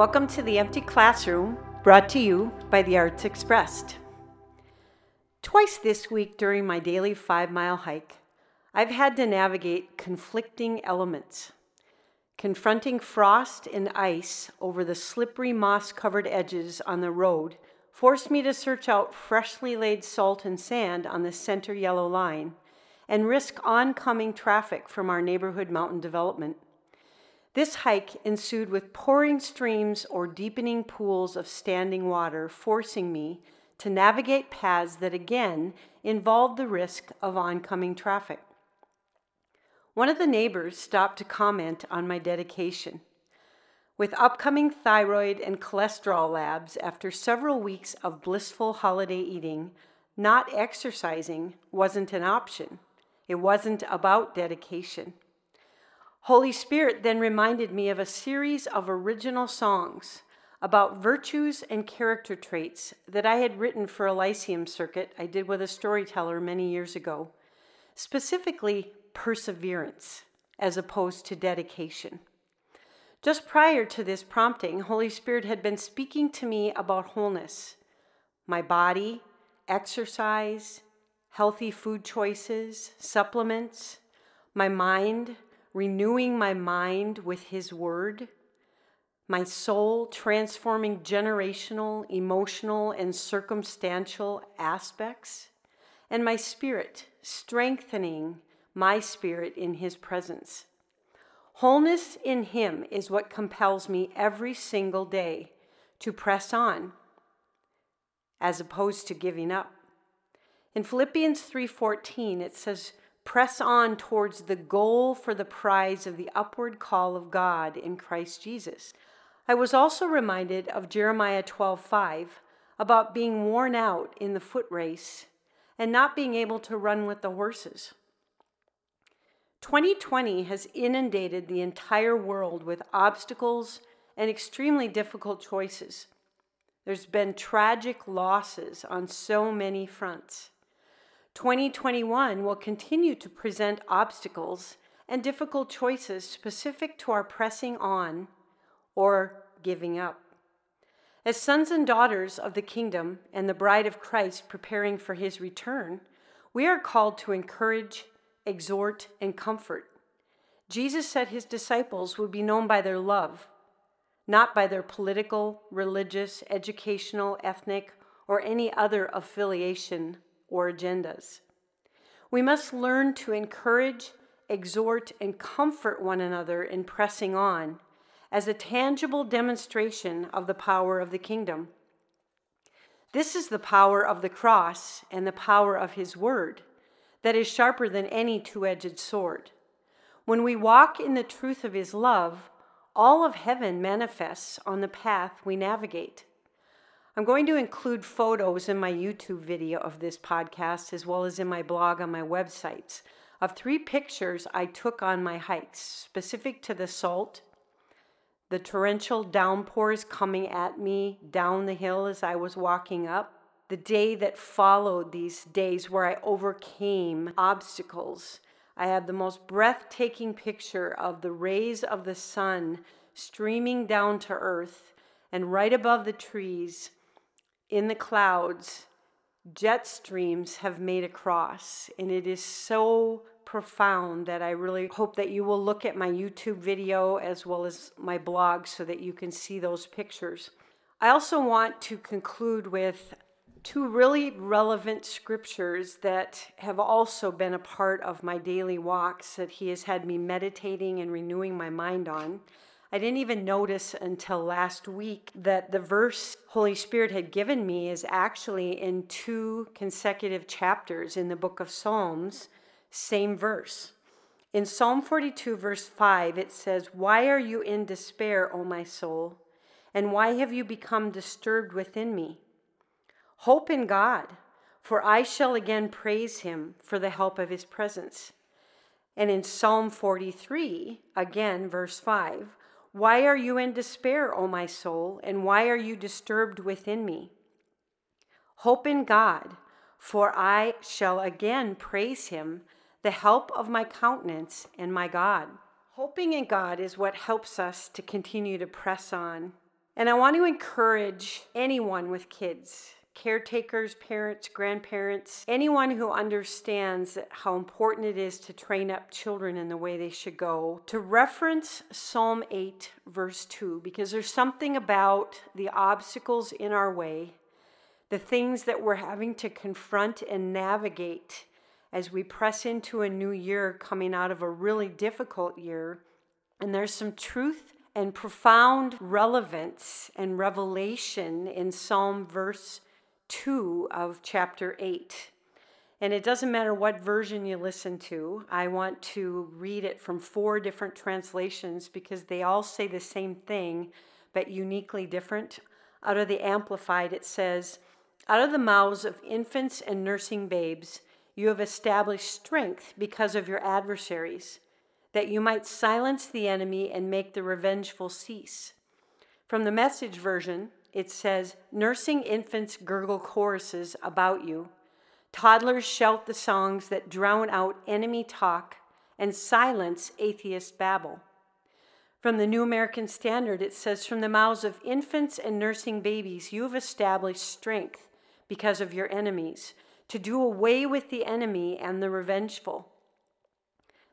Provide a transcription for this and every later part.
Welcome to the Empty Classroom, brought to you by the Arts Expressed. Twice this week during my daily five mile hike, I've had to navigate conflicting elements. Confronting frost and ice over the slippery moss covered edges on the road forced me to search out freshly laid salt and sand on the center yellow line and risk oncoming traffic from our neighborhood mountain development. This hike ensued with pouring streams or deepening pools of standing water, forcing me to navigate paths that again involved the risk of oncoming traffic. One of the neighbors stopped to comment on my dedication. With upcoming thyroid and cholesterol labs after several weeks of blissful holiday eating, not exercising wasn't an option. It wasn't about dedication. Holy Spirit then reminded me of a series of original songs about virtues and character traits that I had written for a Lyceum circuit I did with a storyteller many years ago, specifically perseverance as opposed to dedication. Just prior to this prompting, Holy Spirit had been speaking to me about wholeness, my body, exercise, healthy food choices, supplements, my mind, renewing my mind with His Word, my soul transforming generational, emotional, and circumstantial aspects, and my spirit strengthening my spirit in His presence. Wholeness in Him is what compels me every single day to press on as opposed to giving up. In Philippians 3:14 it says press on towards the goal for the prize of the upward call of God in Christ Jesus. I was also reminded of Jeremiah 12:5 about being worn out in the foot race and not being able to run with the horses. 2020 has inundated the entire world with obstacles and extremely difficult choices. There's been tragic losses on so many fronts. 2021 will continue to present obstacles and difficult choices specific to our pressing on or giving up. As sons and daughters of the kingdom and the bride of Christ preparing for his return, we are called to encourage, exhort, and comfort. Jesus said his disciples would be known by their love, not by their political, religious, educational, ethnic, or any other affiliation or agendas. We must learn to encourage, exhort, and comfort one another in pressing on as a tangible demonstration of the power of the kingdom. This is the power of the cross and the power of his word that is sharper than any two edged sword. When we walk in the truth of his love, all of heaven manifests on the path we navigate. I'm going to include photos in my YouTube video of this podcast as well as in my blog on my websites of three pictures I took on my hikes specific to the salt, the torrential downpours coming at me down the hill as I was walking up, the day that followed these days where I overcame obstacles. I have the most breathtaking picture of the rays of the sun streaming down to earth, and right above the trees, in the clouds, jet streams have made a cross, and it is so profound that I really hope that you will look at my YouTube video as well as my blog so that you can see those pictures. I also want to conclude with two really relevant scriptures that have also been a part of my daily walks that He has had me meditating and renewing my mind on. I didn't even notice until last week that the verse Holy Spirit had given me is actually in two consecutive chapters in the book of Psalms, same verse. In Psalm 42, verse 5, it says, Why are you in despair, O my soul? And why have you become disturbed within me? Hope in God, for I shall again praise him for the help of his presence. And in Psalm 43, again, verse 5, why are you in despair, O my soul, and why are you disturbed within me? Hope in God, for I shall again praise him, the help of my countenance and my God. Hoping in God is what helps us to continue to press on And I want to encourage anyone with kids, caretakers, parents, grandparents, anyone who understands how important it is to train up children in the way they should go, to reference Psalm 8, verse 2, because there's something about the obstacles in our way, the things that we're having to confront and navigate as we press into a new year coming out of a really difficult year. And there's some truth and profound relevance and revelation in Psalm verse 2 of chapter 8. And it doesn't matter what version you listen to. I want to read it from four different translations because they all say the same thing, but uniquely different. Out of the Amplified, it says, Out of the mouths of infants and nursing babes, you have established strength because of your adversaries, that you might silence the enemy and make the revengeful cease. From the message version, it says, Nursing infants gurgle choruses about you. Toddlers shout the songs that drown out enemy talk and silence atheist babble. From the New American Standard, it says, From the mouths of infants and nursing babies, you have established strength because of your enemies to do away with the enemy and the revengeful.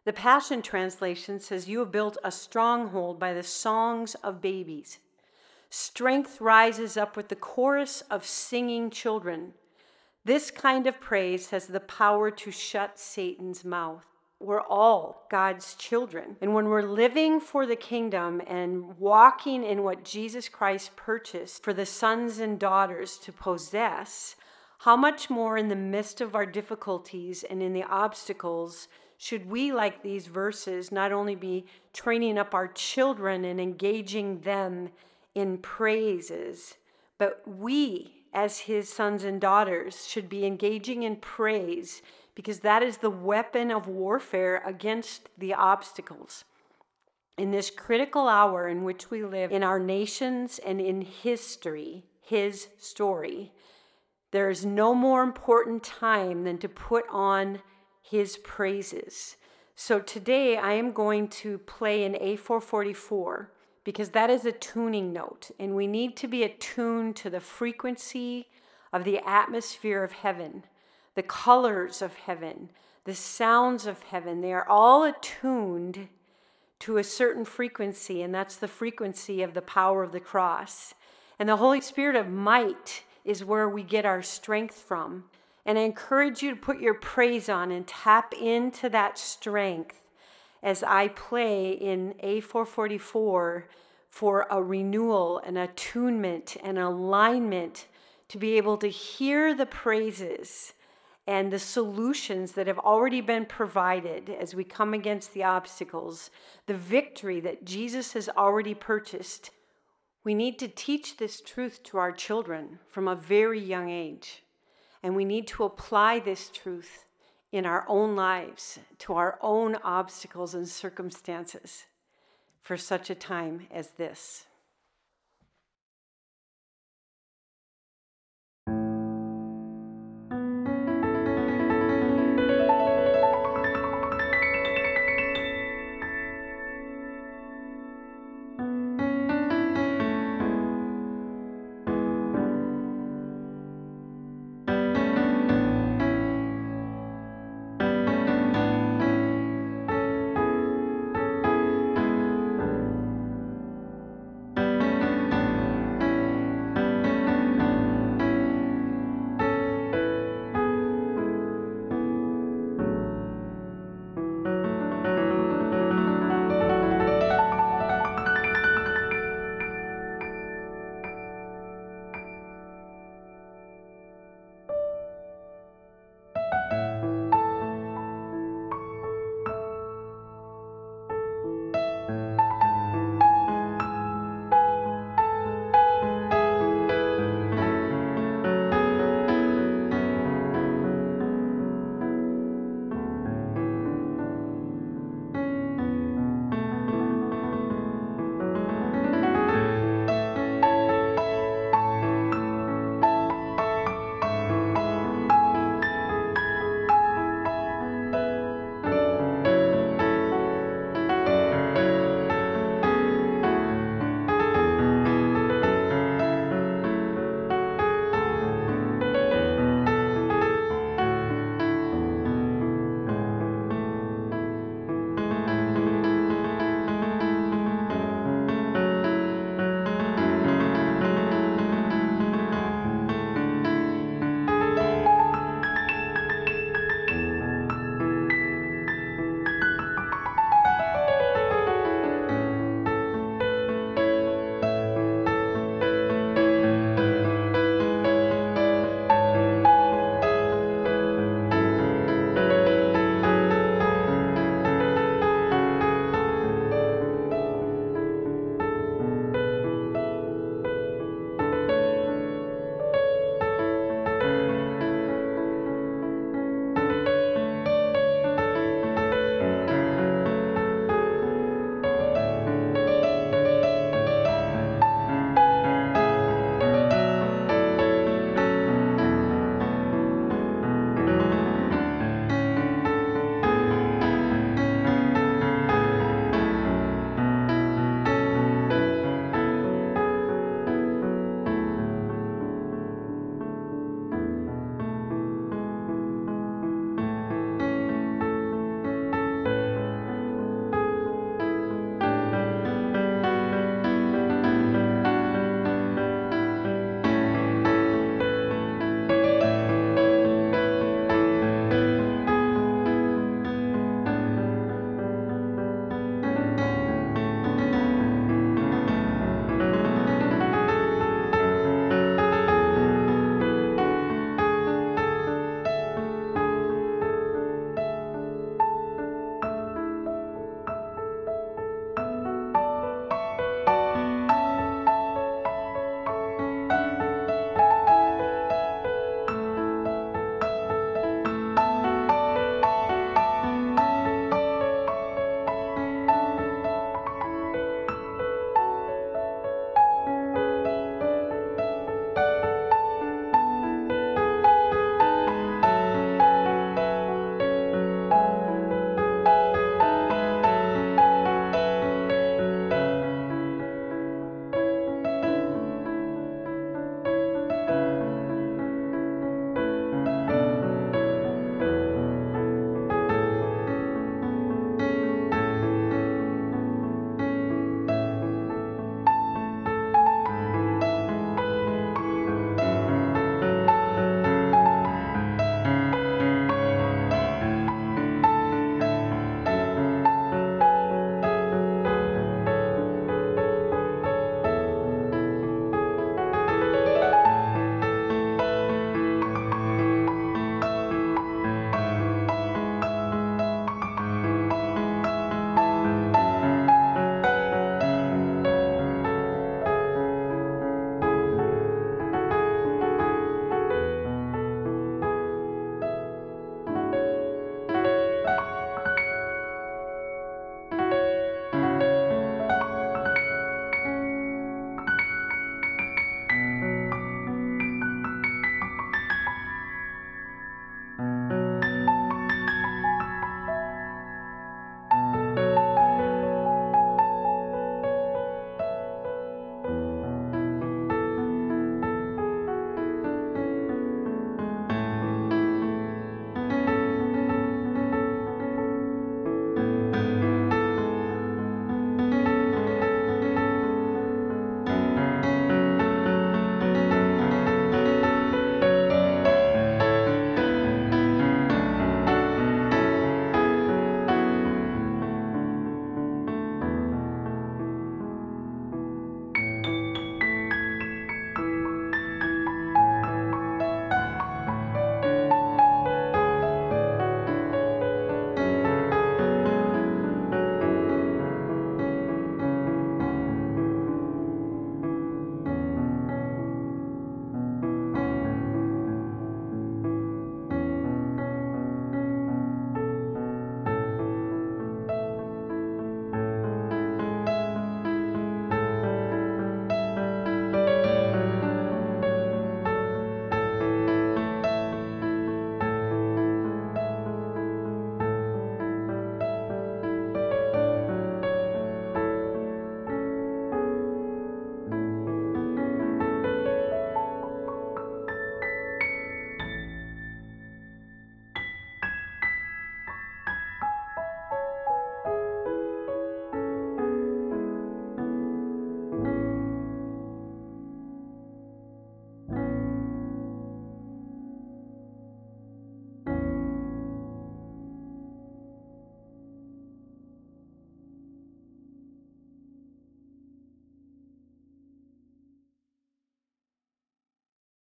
The Passion Translation says, You have built a stronghold by the songs of babies. Strength rises up with the chorus of singing children. This kind of praise has the power to shut Satan's mouth. We're all God's children. And when we're living for the kingdom and walking in what Jesus Christ purchased for the sons and daughters to possess, how much more in the midst of our difficulties and in the obstacles should we, like these verses, not only be training up our children and engaging them in praises, but we, as his sons and daughters, should be engaging in praise because that is the weapon of warfare against the obstacles. In this critical hour in which we live in our nations and in history, his story, there is no more important time than to put on his praises. So today I am going to play an A444 because that is a tuning note, and we need to be attuned to the frequency of the atmosphere of heaven, the colors of heaven, the sounds of heaven. They are all attuned to a certain frequency, and that's the frequency of the power of the cross. And the Holy Spirit of might is where we get our strength from. And I encourage you to put your praise on and tap into that strength as I play in A444 for a renewal, an attunement, an alignment to be able to hear the praises and the solutions that have already been provided as we come against the obstacles, the victory that Jesus has already purchased we need to teach this truth to our children from a very young age. And we need to apply this truth in our own lives to our own obstacles and circumstances for such a time as this.